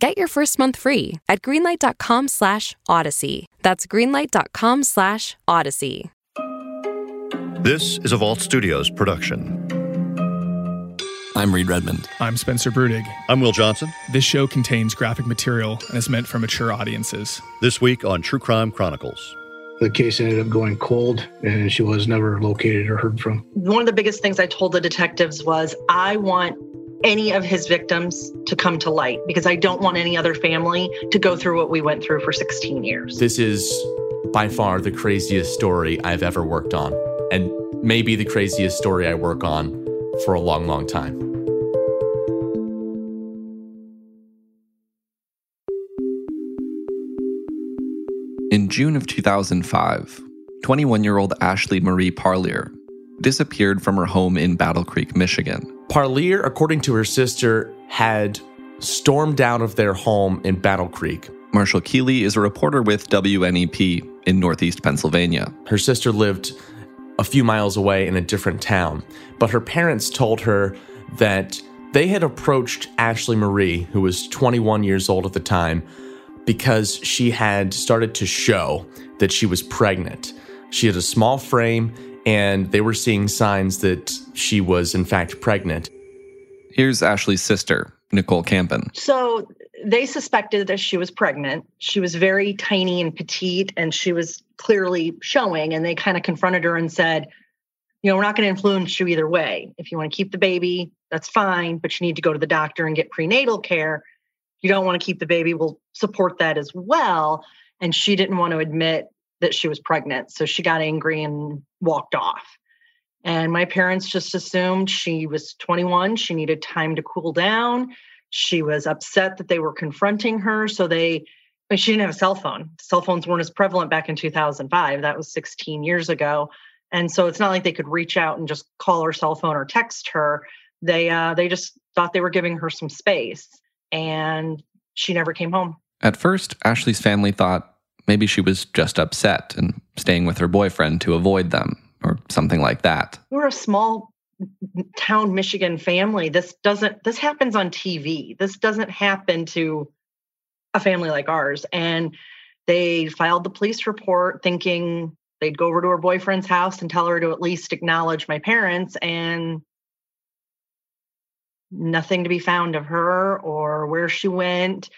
Get your first month free at greenlight.com slash odyssey. That's greenlight.com slash odyssey. This is a Vault Studios production. I'm Reed Redmond. I'm Spencer Brudig. I'm Will Johnson. This show contains graphic material and is meant for mature audiences. This week on True Crime Chronicles. The case ended up going cold and she was never located or heard from. One of the biggest things I told the detectives was I want any of his victims to come to light because I don't want any other family to go through what we went through for 16 years. This is by far the craziest story I've ever worked on, and maybe the craziest story I work on for a long, long time. In June of 2005, 21 year old Ashley Marie Parlier disappeared from her home in Battle Creek, Michigan. Parlier, according to her sister, had stormed out of their home in Battle Creek. Marshall Keeley is a reporter with WNEP in Northeast Pennsylvania. Her sister lived a few miles away in a different town, but her parents told her that they had approached Ashley Marie, who was 21 years old at the time, because she had started to show that she was pregnant. She had a small frame, and they were seeing signs that she was, in fact, pregnant. Here's Ashley's sister, Nicole Campen. So they suspected that she was pregnant. She was very tiny and petite, and she was clearly showing. And they kind of confronted her and said, You know, we're not going to influence you either way. If you want to keep the baby, that's fine, but you need to go to the doctor and get prenatal care. If you don't want to keep the baby, we'll support that as well. And she didn't want to admit that she was pregnant. So she got angry and walked off. And my parents just assumed she was 21. She needed time to cool down. She was upset that they were confronting her. So they, she didn't have a cell phone. Cell phones weren't as prevalent back in 2005. That was 16 years ago. And so it's not like they could reach out and just call her cell phone or text her. They uh, they just thought they were giving her some space, and she never came home. At first, Ashley's family thought maybe she was just upset and staying with her boyfriend to avoid them or something like that. We're a small town Michigan family. This doesn't this happens on TV. This doesn't happen to a family like ours. And they filed the police report thinking they'd go over to her boyfriend's house and tell her to at least acknowledge my parents and nothing to be found of her or where she went.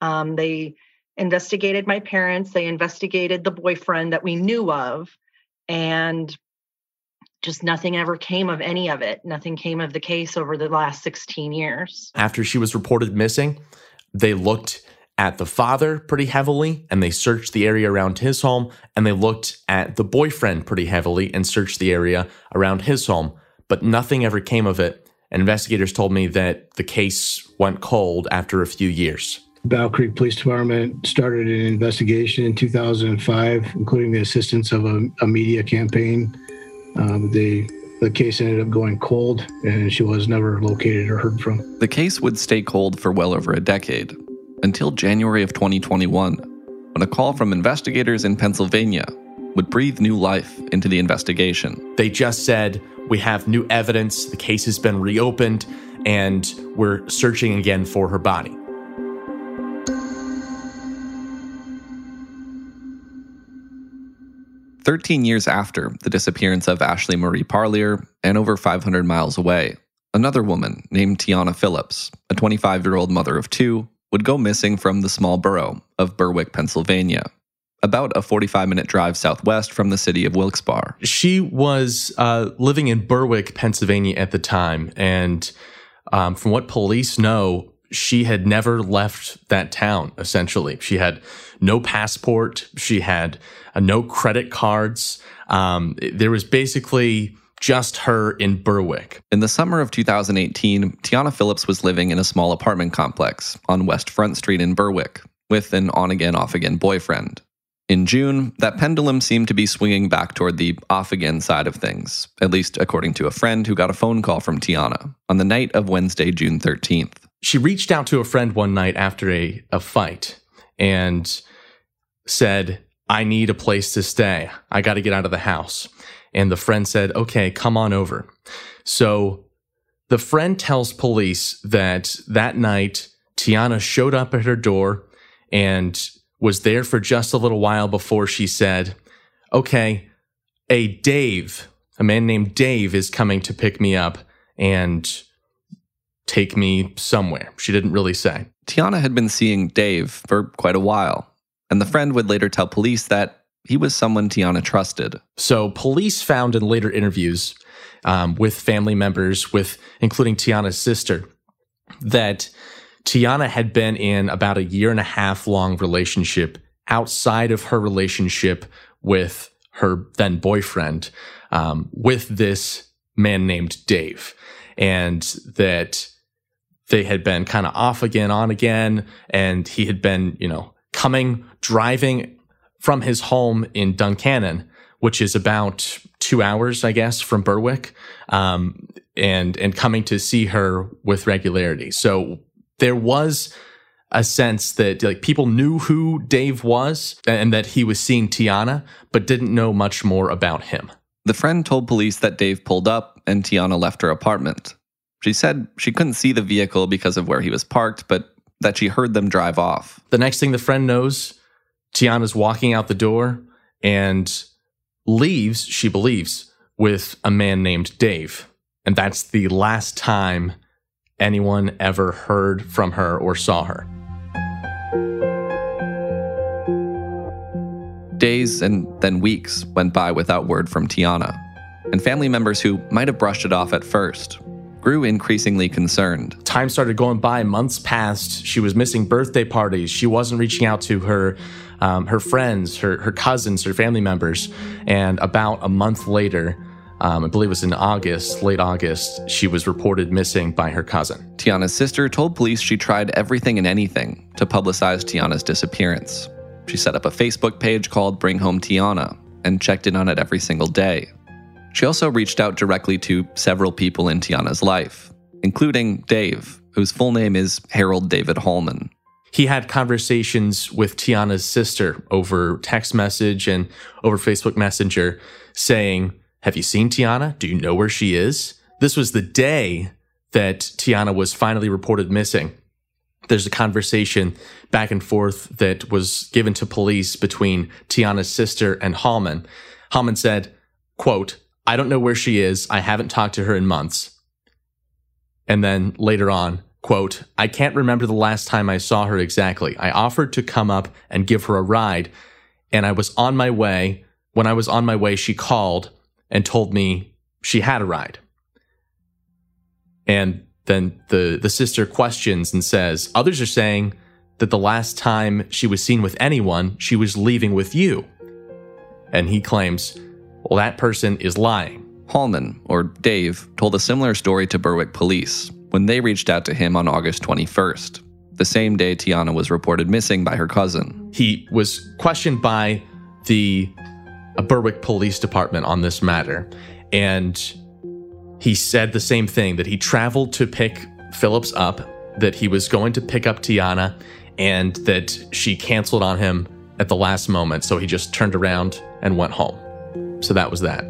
Um, they investigated my parents, they investigated the boyfriend that we knew of, and just nothing ever came of any of it. Nothing came of the case over the last 16 years. After she was reported missing, they looked at the father pretty heavily and they searched the area around his home and they looked at the boyfriend pretty heavily and searched the area around his home, but nothing ever came of it. And investigators told me that the case went cold after a few years. Battle Creek Police Department started an investigation in 2005, including the assistance of a, a media campaign. Um, they, the case ended up going cold, and she was never located or heard from. The case would stay cold for well over a decade, until January of 2021, when a call from investigators in Pennsylvania would breathe new life into the investigation. They just said, We have new evidence, the case has been reopened, and we're searching again for her body. Thirteen years after the disappearance of Ashley Marie Parlier, and over 500 miles away, another woman named Tiana Phillips, a 25 year old mother of two, would go missing from the small borough of Berwick, Pennsylvania, about a 45 minute drive southwest from the city of Wilkes-Barre. She was uh, living in Berwick, Pennsylvania at the time. And um, from what police know, she had never left that town, essentially. She had no passport, she had uh, no credit cards. Um, there was basically just her in Berwick. In the summer of 2018, Tiana Phillips was living in a small apartment complex on West Front Street in Berwick with an on again, off again boyfriend. In June, that pendulum seemed to be swinging back toward the off again side of things, at least according to a friend who got a phone call from Tiana on the night of Wednesday, June 13th. She reached out to a friend one night after a, a fight and said, I need a place to stay. I got to get out of the house. And the friend said, Okay, come on over. So the friend tells police that that night, Tiana showed up at her door and was there for just a little while before she said, Okay, a Dave, a man named Dave, is coming to pick me up and take me somewhere. She didn't really say. Tiana had been seeing Dave for quite a while, and the friend would later tell police that he was someone Tiana trusted. So, police found in later interviews um, with family members, with including Tiana's sister, that Tiana had been in about a year and a half long relationship outside of her relationship with her then boyfriend, um, with this man named Dave, and that they had been kind of off again, on again, and he had been, you know, coming, driving from his home in Duncannon, which is about two hours, I guess, from Berwick, um, and and coming to see her with regularity. So there was a sense that like people knew who Dave was and that he was seeing Tiana, but didn't know much more about him. The friend told police that Dave pulled up and Tiana left her apartment. She said she couldn't see the vehicle because of where he was parked, but that she heard them drive off. The next thing the friend knows, Tiana's walking out the door and leaves, she believes, with a man named Dave. And that's the last time anyone ever heard from her or saw her. Days and then weeks went by without word from Tiana, and family members who might have brushed it off at first grew increasingly concerned. Time started going by, months passed. She was missing birthday parties. She wasn't reaching out to her um, her friends, her, her cousins, her family members. And about a month later, um, I believe it was in August, late August, she was reported missing by her cousin. Tiana's sister told police she tried everything and anything to publicize Tiana's disappearance. She set up a Facebook page called Bring Home Tiana and checked in on it every single day. She also reached out directly to several people in Tiana's life, including Dave, whose full name is Harold David Haulman. He had conversations with Tiana's sister over text message and over Facebook Messenger saying, Have you seen Tiana? Do you know where she is? This was the day that Tiana was finally reported missing. There's a conversation back and forth that was given to police between Tiana's sister and Haulman. Haulman said, quote, I don't know where she is. I haven't talked to her in months. And then later on, quote, I can't remember the last time I saw her exactly. I offered to come up and give her a ride, and I was on my way. When I was on my way, she called and told me she had a ride. And then the, the sister questions and says, Others are saying that the last time she was seen with anyone, she was leaving with you. And he claims, well, that person is lying. Haulman, or Dave, told a similar story to Berwick police when they reached out to him on August 21st, the same day Tiana was reported missing by her cousin. He was questioned by the uh, Berwick Police Department on this matter, and he said the same thing that he traveled to pick Phillips up, that he was going to pick up Tiana, and that she canceled on him at the last moment, so he just turned around and went home. So that was that.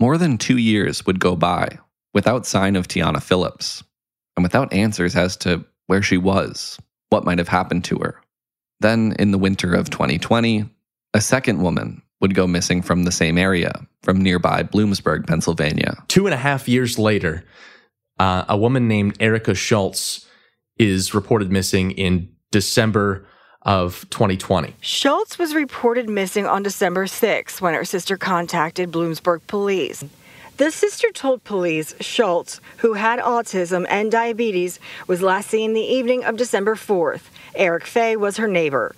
More than two years would go by without sign of Tiana Phillips, and without answers as to where she was, what might have happened to her. Then, in the winter of 2020, a second woman would go missing from the same area, from nearby Bloomsburg, Pennsylvania. Two and a half years later, uh, a woman named Erica Schultz is reported missing in December of 2020. Schultz was reported missing on December 6 when her sister contacted Bloomsburg police. The sister told police Schultz, who had autism and diabetes, was last seen the evening of December 4th. Eric Fay was her neighbor.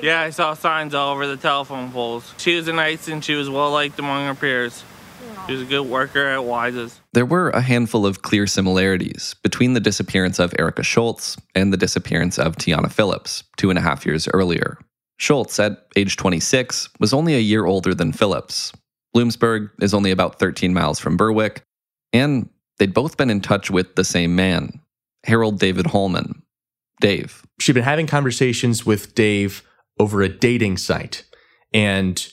Yeah, I saw signs all over the telephone poles. She was a nice and she was well liked among her peers. She's a good worker at Weis's. There were a handful of clear similarities between the disappearance of Erica Schultz and the disappearance of Tiana Phillips two and a half years earlier. Schultz, at age 26, was only a year older than Phillips. Bloomsburg is only about 13 miles from Berwick, and they'd both been in touch with the same man, Harold David Haulman. Dave. She'd been having conversations with Dave over a dating site, and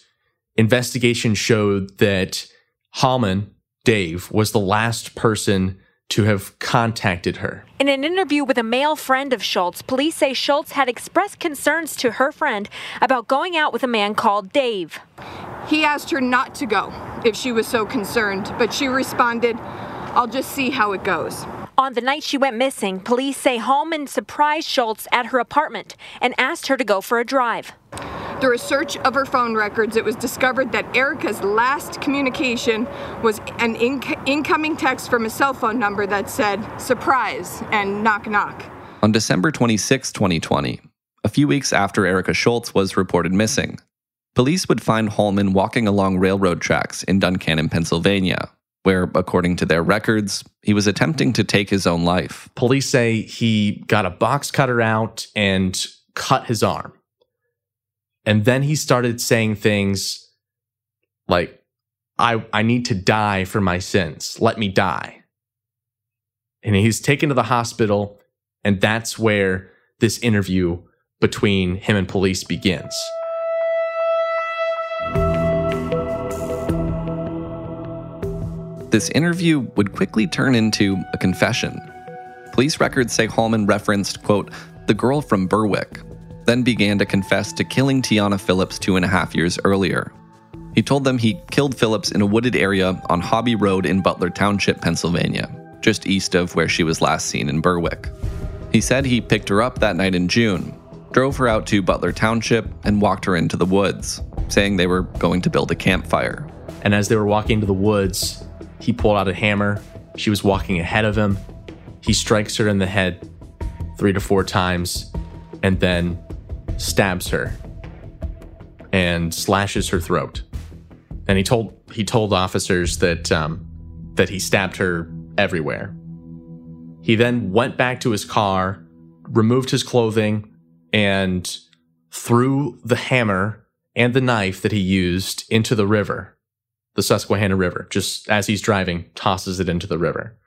investigation showed that Haulman, Dave, was the last person to have contacted her. In an interview with a male friend of Schultz, police say Schultz had expressed concerns to her friend about going out with a man called Dave. He asked her not to go if she was so concerned, but she responded, I'll just see how it goes. On the night she went missing, police say Haulman surprised Schultz at her apartment and asked her to go for a drive. Through a search of her phone records, it was discovered that Erica's last communication was an inc- incoming text from a cell phone number that said, surprise, and knock knock. On December 26, 2020, a few weeks after Erica Schultz was reported missing, police would find Haulman walking along railroad tracks in Duncannon, Pennsylvania, where, according to their records, he was attempting to take his own life. Police say he got a box cutter out and cut his arm. And then he started saying things like, I, I need to die for my sins. Let me die. And he's taken to the hospital, and that's where this interview between him and police begins. This interview would quickly turn into a confession. Police records say Haulman referenced, quote, the girl from Berwick, then began to confess to killing Tiana Phillips two and a half years earlier. He told them he killed Phillips in a wooded area on Hobby Road in Butler Township, Pennsylvania, just east of where she was last seen in Berwick. He said he picked her up that night in June, drove her out to Butler Township, and walked her into the woods, saying they were going to build a campfire. And as they were walking into the woods, he pulled out a hammer. She was walking ahead of him. He strikes her in the head three to four times and then stabs her and slashes her throat. And he told he told officers that um, that he stabbed her everywhere. He then went back to his car, removed his clothing, and threw the hammer and the knife that he used into the river the Susquehanna River, just as he's driving, tosses it into the river,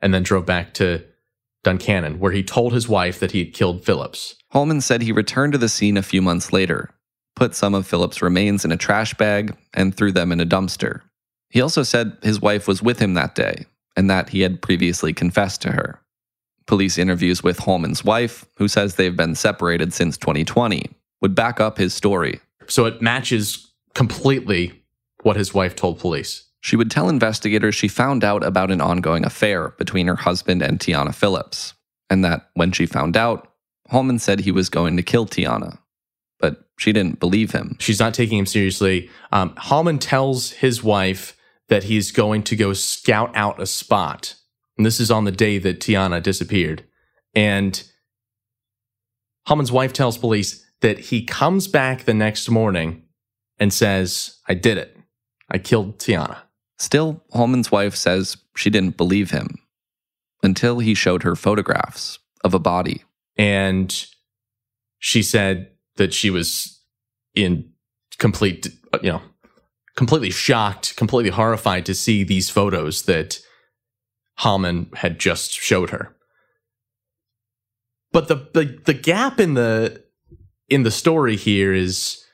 and then drove back to Duncannon, where he told his wife that he had killed Phillips. Haulman said he returned to the scene a few months later, put some of Phillips' remains in a trash bag, and threw them in a dumpster. He also said his wife was with him that day, and that he had previously confessed to her. Police interviews with Haulman's wife, who says they've been separated since 2020, would back up his story. So it matches completely what his wife told police. She would tell investigators she found out about an ongoing affair between her husband and Tiana Phillips, and that when she found out, Haulman said he was going to kill Tiana. But she didn't believe him. She's not taking him seriously. Um, Haulman tells his wife that he's going to go scout out a spot. And this is on the day that Tiana disappeared. And Haulman's wife tells police that he comes back the next morning and says, I did it. I killed Tiana. Still, Haulman's wife says she didn't believe him until he showed her photographs of a body. And she said that she was in complete, you know, completely shocked, completely horrified to see these photos that Haulman had just showed her. But the, the the gap in the in the story here is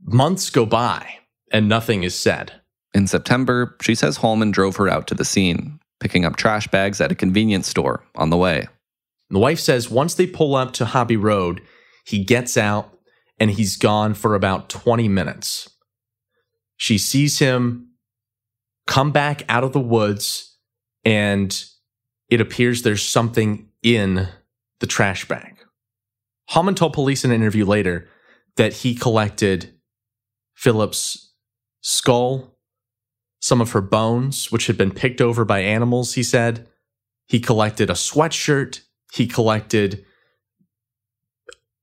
months go by and nothing is said. In September, she says Haulman drove her out to the scene, picking up trash bags at a convenience store on the way. The wife says once they pull up to Hobby Road, he gets out and he's gone for about 20 minutes. She sees him come back out of the woods and it appears there's something in the trash bag. Haulman told police in an interview later that he collected Phillips' skull, some of her bones, which had been picked over by animals, he said. He collected a sweatshirt. He collected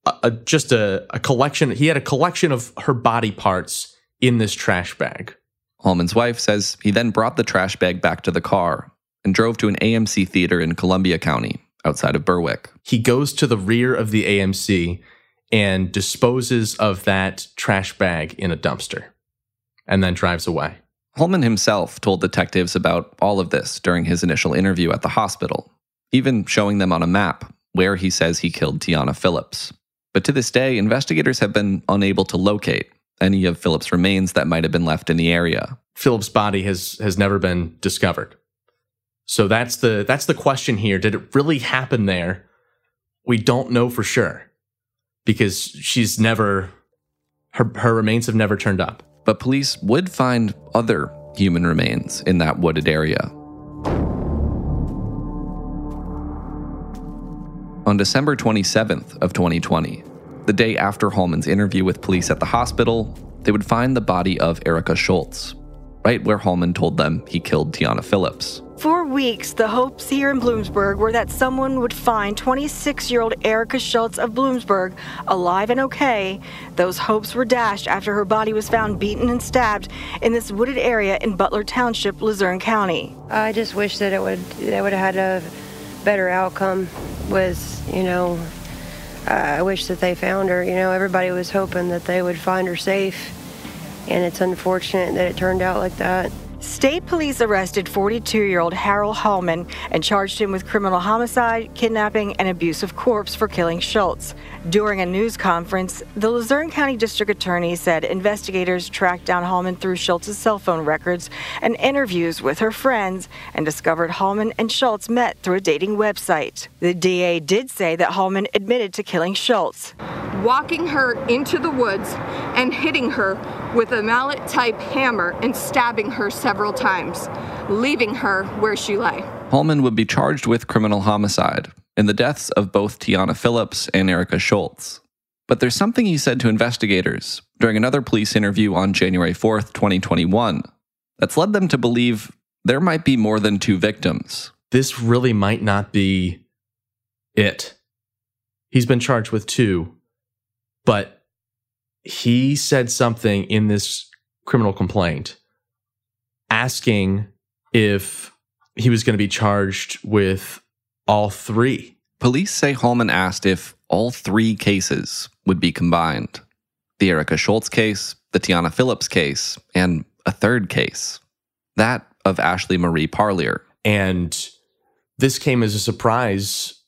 a, a, just a, a collection. He had a collection of her body parts in this trash bag. Haulman's wife says he then brought the trash bag back to the car and drove to an AMC theater in Columbia County outside of Berwick. He goes to the rear of the AMC and disposes of that trash bag in a dumpster and then drives away. Haulman himself told detectives about all of this during his initial interview at the hospital, even showing them on a map where he says he killed Tiana Phillips. But to this day, investigators have been unable to locate any of Phillips' remains that might have been left in the area. Phillips' body has has never been discovered. So that's the that's the question here. Did it really happen there? We don't know for sure because she's never her her remains have never turned up. But police would find other human remains in that wooded area. On December 27th of 2020, the day after Haulman's interview with police at the hospital, they would find the body of Erica Schultz, right where Haulman told them he killed Tiana Phillips. For weeks, the hopes here in Bloomsburg were that someone would find 26 year old Erica Schultz of Bloomsburg alive and okay. Those hopes were dashed after her body was found beaten and stabbed in this wooded area in Butler Township, Luzerne County. I just wish that it would they would have had a better outcome. Was you know, I wish that they found her. You know, everybody was hoping that they would find her safe, and it's unfortunate that it turned out like that. State police arrested 42 year old Harold Haulman and charged him with criminal homicide, kidnapping, and abuse of corpse for killing Schultz. During a news conference, the Luzerne County District Attorney said investigators tracked down Haulman through Schultz's cell phone records and interviews with her friends and discovered Haulman and Schultz met through a dating website. The DA did say that Haulman admitted to killing Schultz. Walking her into the woods and hitting her with a mallet type hammer and stabbing her several times, leaving her where she lay. Haulman would be charged with criminal homicide in the deaths of both Tiana Phillips and Erica Schultz. But there's something he said to investigators during another police interview on January 4th, 2021, that's led them to believe there might be more than two victims. This really might not be it. He's been charged with two, but he said something in this criminal complaint asking if he was going to be charged with all three. Police say Haulman asked if all three cases would be combined the Erica Schultz case, the Tiana Phillips case, and a third case that of Ashley Marie Parlier. And this came as a surprise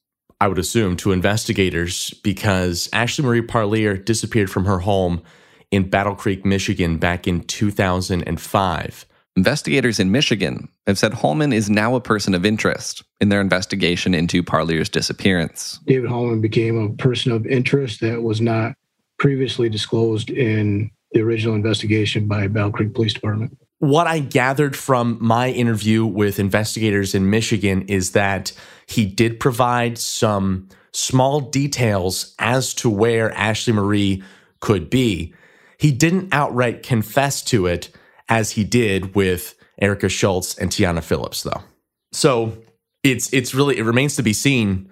I would assume, to investigators because Ashley Marie Parlier disappeared from her home in Battle Creek, Michigan back in 2005. Investigators in Michigan have said Haulman is now a person of interest in their investigation into Parlier's disappearance. David Haulman became a person of interest that was not previously disclosed in the original investigation by Battle Creek Police Department. What I gathered from my interview with investigators in Michigan is that he did provide some small details as to where Ashley Marie could be. He didn't outright confess to it as he did with Erica Schultz and Tiana Phillips, though. So it's it's really it remains to be seen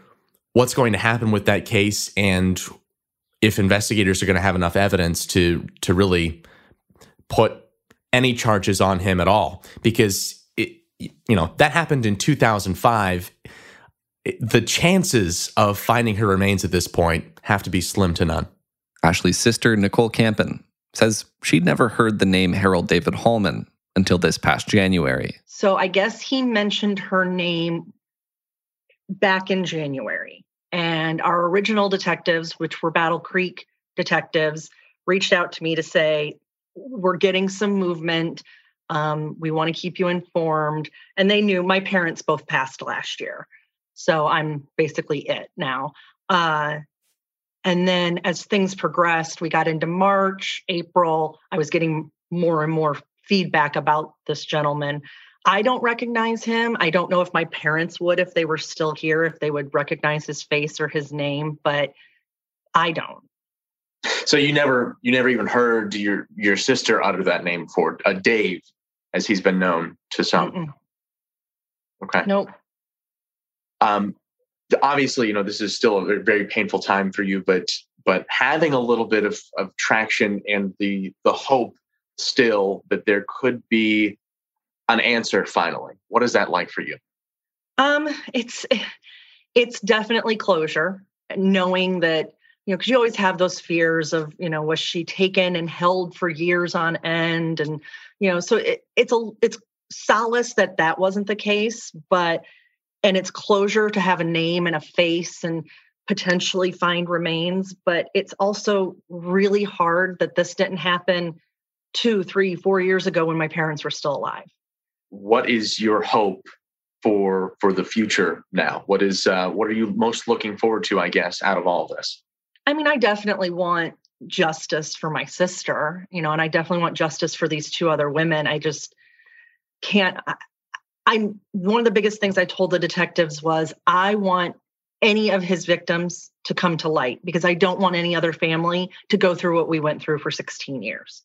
what's going to happen with that case and if investigators are going to have enough evidence to to really put any charges on him at all because it you know that happened in 2005 the chances of finding her remains at this point have to be slim to none. Ashley's sister, Nicole Campen, says she'd never heard the name Harold David Haulman until this past January. So I guess he mentioned her name back in January. And our original detectives, which were Battle Creek detectives, reached out to me to say, We're getting some movement. Um, we want to keep you informed. And they knew my parents both passed last year. So I'm basically it now. Uh, and then as things progressed, we got into March, April. I was getting more and more feedback about this gentleman. I don't recognize him. I don't know if my parents would if they were still here, if they would recognize his face or his name, but I don't. So you never you never even heard your your sister utter that name for uh, Dave, as he's been known to some. Mm-mm. Okay. Nope um, obviously, you know, this is still a very painful time for you, but but having a little bit of, of traction and the the hope still that there could be an answer finally. What is that like for you? Um, it's it's definitely closure, knowing that you know, because you always have those fears of, you know, was she taken and held for years on end, and you know, so it, it's a it's solace that that wasn't the case, but and it's closure to have a name and a face and potentially find remains, but it's also really hard that this didn't happen two, three, four years ago when my parents were still alive. What is your hope for for the future now? What is uh, what are you most looking forward to? I guess out of all this. I mean, I definitely want justice for my sister, you know, and I definitely want justice for these two other women. I just can't. I, I'm one of the biggest things I told the detectives was I want any of his victims to come to light because I don't want any other family to go through what we went through for 16 years.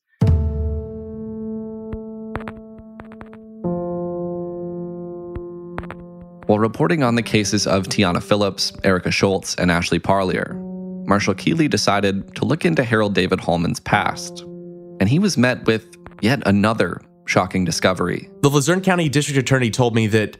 While reporting on the cases of Tiana Phillips, Erica Schultz, and Ashley Parlier, Marshall Keeley decided to look into Harold David Haulman's past. And he was met with yet another shocking discovery. The Luzerne County District Attorney told me that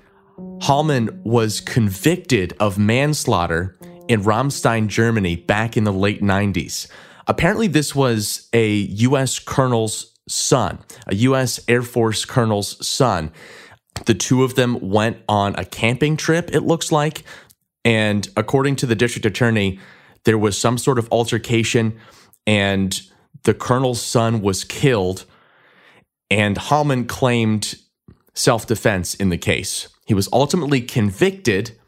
Haulman was convicted of manslaughter in Ramstein, Germany back in the late 90s. Apparently, this was a U.S. colonel's son, a U.S. Air Force colonel's son. The two of them went on a camping trip, it looks like. And according to the district attorney, there was some sort of altercation, and the colonel's son was killed. And Haulman claimed self defense in the case. He was ultimately convicted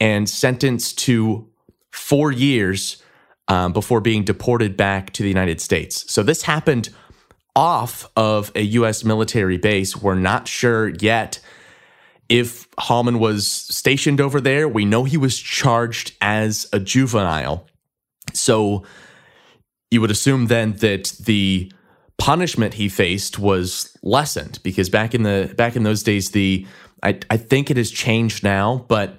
and sentenced to four years um, before being deported back to the United States. So this happened off of a U.S. military base. We're not sure yet if Haulman was stationed over there. We know he was charged as a juvenile. So you would assume then that the punishment he faced was lessened because back in the back in those days the I, I think it has changed now, but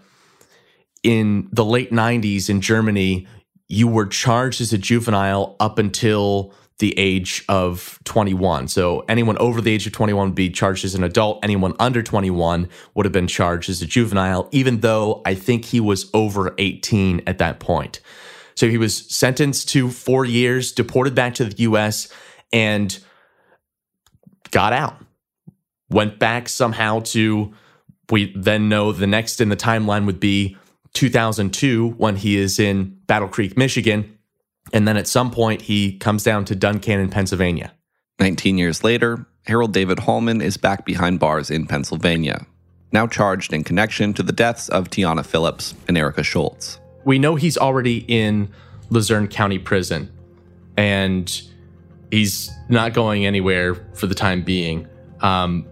in the late 90s in Germany, you were charged as a juvenile up until the age of 21. So anyone over the age of 21 would be charged as an adult. Anyone under 21 would have been charged as a juvenile, even though I think he was over 18 at that point. So he was sentenced to four years, deported back to the US, and got out. Went back somehow to, we then know the next in the timeline would be 2002 when he is in Battle Creek, Michigan and then at some point, he comes down to Duncannon, Pennsylvania. 19 years later, Harold David Haulman is back behind bars in Pennsylvania, now charged in connection to the deaths of Tiana Phillips and Erica Schultz. We know he's already in Luzerne County Prison, and he's not going anywhere for the time being. Um,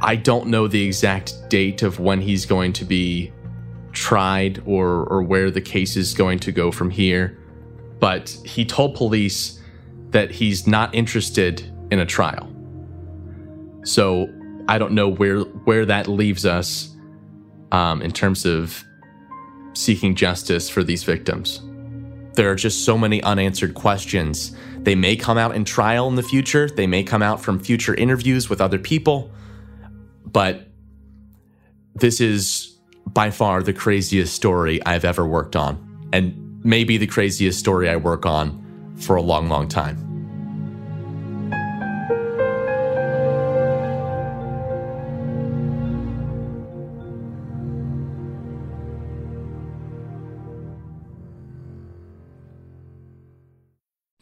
I don't know the exact date of when he's going to be tried or or where the case is going to go from here but he told police that he's not interested in a trial. So I don't know where where that leaves us um, in terms of seeking justice for these victims. There are just so many unanswered questions. They may come out in trial in the future. They may come out from future interviews with other people. But this is by far the craziest story I've ever worked on. And maybe the craziest story I work on for a long, long time.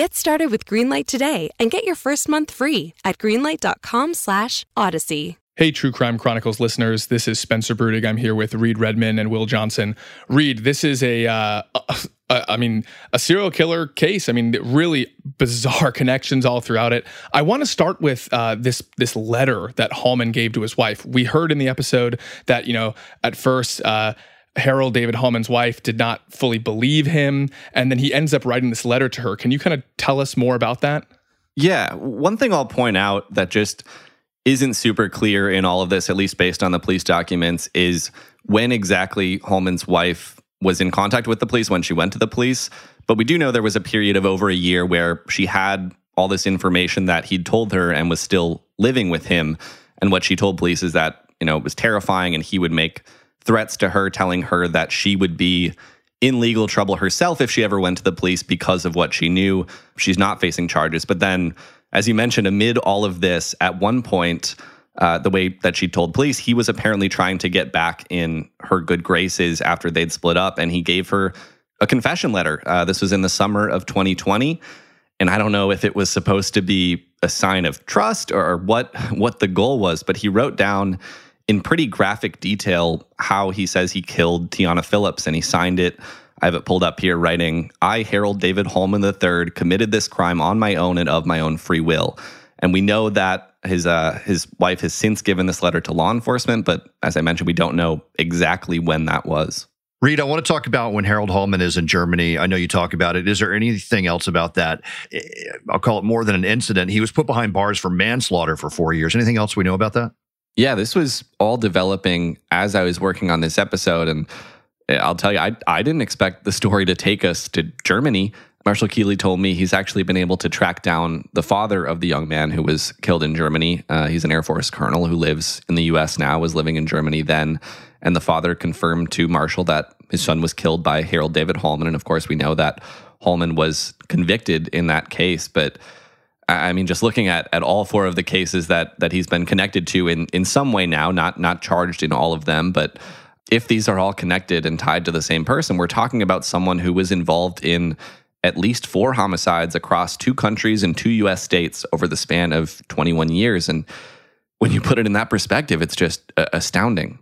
Get started with Greenlight today and get your first month free at greenlight.com/odyssey. Hey, True Crime Chronicles listeners, this is Spencer Brudig. I'm here with Reed Redman and Will Johnson. Reed, this is a uh, I mean, a serial killer case. I mean, really bizarre connections all throughout it. I want to start with uh, this this letter that Haulman gave to his wife. We heard in the episode that you know at first. Uh, Harold David Haulman's wife did not fully believe him, and then he ends up writing this letter to her. Can you kind of tell us more about that? Yeah, one thing I'll point out that just isn't super clear in all of this, at least based on the police documents, is when exactly Haulman's wife was in contact with the police when she went to the police. But we do know there was a period of over a year where she had all this information that he'd told her and was still living with him. And what she told police is that, you know, it was terrifying and he would make threats to her, telling her that she would be in legal trouble herself if she ever went to the police because of what she knew. She's not facing charges. But then, as you mentioned, amid all of this, at one point, uh, the way that she told police, he was apparently trying to get back in her good graces after they'd split up, and he gave her a confession letter. Uh, this was in the summer of 2020, and I don't know if it was supposed to be a sign of trust or what what the goal was, but he wrote down in pretty graphic detail how he says he killed Tiana Phillips, and he signed it. I have it pulled up here, writing, "I, Harold David Haulman III, committed this crime on my own and of my own free will." And we know that his uh, his wife has since given this letter to law enforcement, but as I mentioned, we don't know exactly when that was. Reed, I want to talk about when Harold Haulman is in Germany. I know you talk about it. Is there anything else about that? I'll call it more than an incident. He was put behind bars for manslaughter for four years. Anything else we know about that? Yeah, this was all developing as I was working on this episode. And eh, I'll tell you, I, I didn't expect the story to take us to Germany. Marshall Keeley told me he's actually been able to track down the father of the young man who was killed in Germany. Uh, he's an Air Force colonel who lives in the U.S. now, was living in Germany then. And the father confirmed to Marshall that his son was killed by Harold David Haulman. And of course, we know that Haulman was convicted in that case. But I mean, just looking at, at all four of the cases that that he's been connected to in, in some way now, not not charged in all of them, but if these are all connected and tied to the same person, we're talking about someone who was involved in at least four homicides across two countries and two US states over the span of 21 years. And when you put it in that perspective, it's just uh, astounding.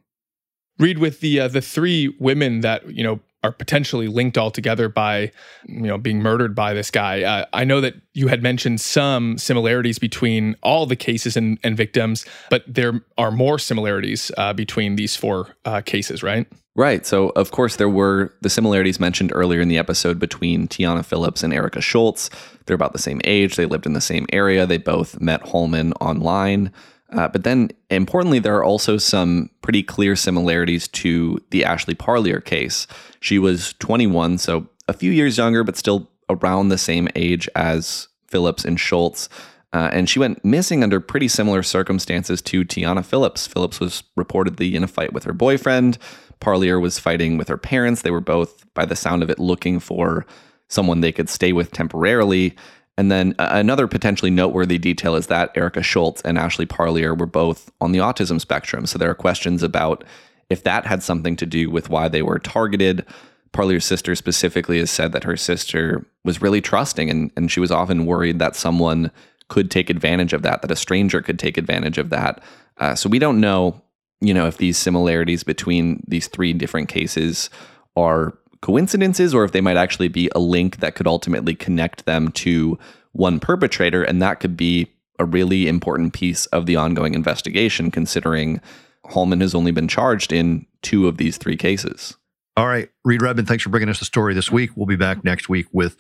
Reed with the uh, the three women that you know are potentially linked all together by you know being murdered by this guy. Uh, I know that you had mentioned some similarities between all the cases and, and victims, but there are more similarities uh, between these four uh, cases, right? Right. So, of course, there were the similarities mentioned earlier in the episode between Tiana Phillips and Erica Schultz. They're about the same age. They lived in the same area. They both met Haulman online. Uh, but then, importantly, there are also some pretty clear similarities to the Ashley Parlier case. She was 21, so a few years younger, but still around the same age as Phillips and Schultz. Uh, and she went missing under pretty similar circumstances to Tiana Phillips. Phillips was reportedly in a fight with her boyfriend. Parlier was fighting with her parents. They were both, by the sound of it, looking for someone they could stay with temporarily. And then another potentially noteworthy detail is that Erica Schultz and Ashley Parlier were both on the autism spectrum. So there are questions about if that had something to do with why they were targeted. Parlier's sister specifically has said that her sister was really trusting and, and she was often worried that someone could take advantage of that, that a stranger could take advantage of that. Uh, so we don't know, you know, if these similarities between these three different cases are coincidences or if they might actually be a link that could ultimately connect them to one perpetrator. And that could be a really important piece of the ongoing investigation, considering Haulman has only been charged in two of these three cases. All right, Reed Redmond, thanks for bringing us the story this week. We'll be back next week with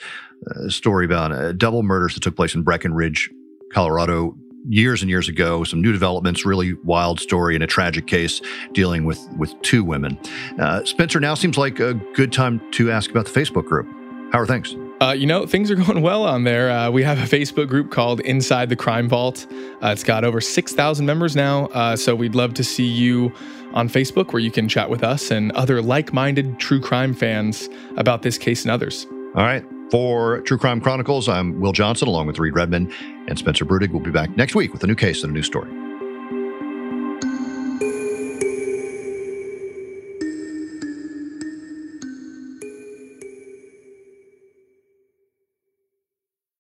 a story about uh, double murders that took place in Breckenridge, Colorado, years and years ago. Some new developments, really wild story, and a tragic case dealing with with two women. Uh, Spencer, now seems like a good time to ask about the Facebook group. How are things? Uh, you know, things are going well on there. Uh, we have a Facebook group called Inside the Crime Vault. Uh, it's got over 6,000 members now. Uh, so we'd love to see you on Facebook where you can chat with us and other like minded true crime fans about this case and others. All right. For True Crime Chronicles, I'm Will Johnson along with Reed Redman and Spencer Brudig. We'll be back next week with a new case and a new story.